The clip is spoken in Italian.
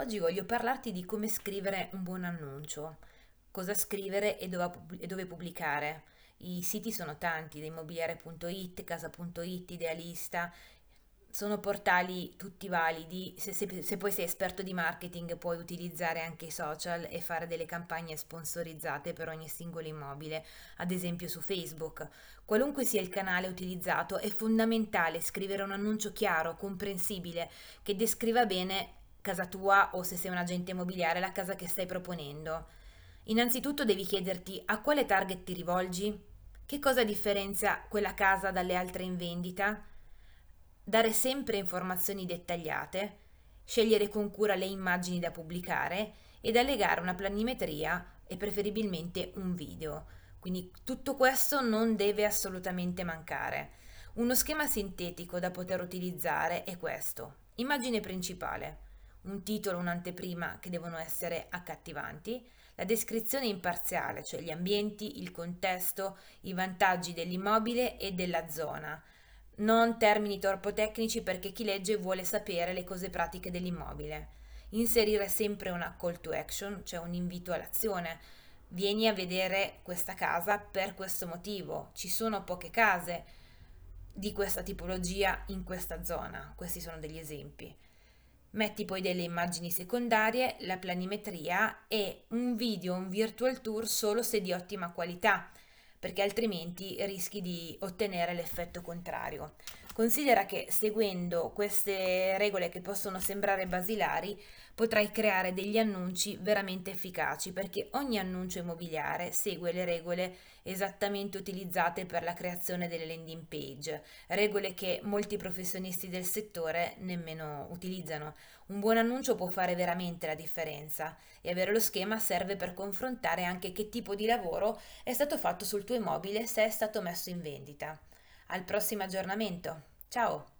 Oggi voglio parlarti di come scrivere un buon annuncio, cosa scrivere e dove, pubblicare. I siti sono tanti, immobiliare.it, casa.it, idealista, sono portali tutti validi, se, se, se, poi sei esperto di marketing puoi utilizzare anche i social e fare delle campagne sponsorizzate per ogni singolo immobile, ad esempio su Facebook. Qualunque sia il canale utilizzato è fondamentale scrivere un annuncio chiaro, comprensibile, che descriva bene casa tua o se sei un agente immobiliare la casa che stai proponendo. Innanzitutto devi chiederti a quale target ti rivolgi, che cosa differenzia quella casa dalle altre in vendita, dare sempre informazioni dettagliate, scegliere con cura le immagini da pubblicare ed allegare una planimetria e preferibilmente un video. Quindi tutto questo non deve assolutamente mancare. Uno schema sintetico da poter utilizzare è questo. Immagine principale un titolo, un'anteprima che devono essere accattivanti, la descrizione imparziale, cioè gli ambienti, il contesto, i vantaggi dell'immobile e della zona, non termini troppo tecnici perché chi legge vuole sapere le cose pratiche dell'immobile. Inserire sempre una call to action, cioè un invito all'azione. Vieni a vedere questa casa per questo motivo. Ci sono poche case di questa tipologia in questa zona. Questi sono degli esempi. Metti poi delle immagini secondarie, la planimetria e un video, un virtual tour solo se di ottima qualità, perché altrimenti rischi di ottenere l'effetto contrario. Considera che seguendo queste regole che possono sembrare basilari potrai creare degli annunci veramente efficaci perché ogni annuncio immobiliare segue le regole esattamente utilizzate per la creazione delle landing page, regole che molti professionisti del settore nemmeno utilizzano. Un buon annuncio può fare veramente la differenza e avere lo schema serve per confrontare anche che tipo di lavoro è stato fatto sul tuo immobile se è stato messo in vendita. Al prossimo aggiornamento. Ciao!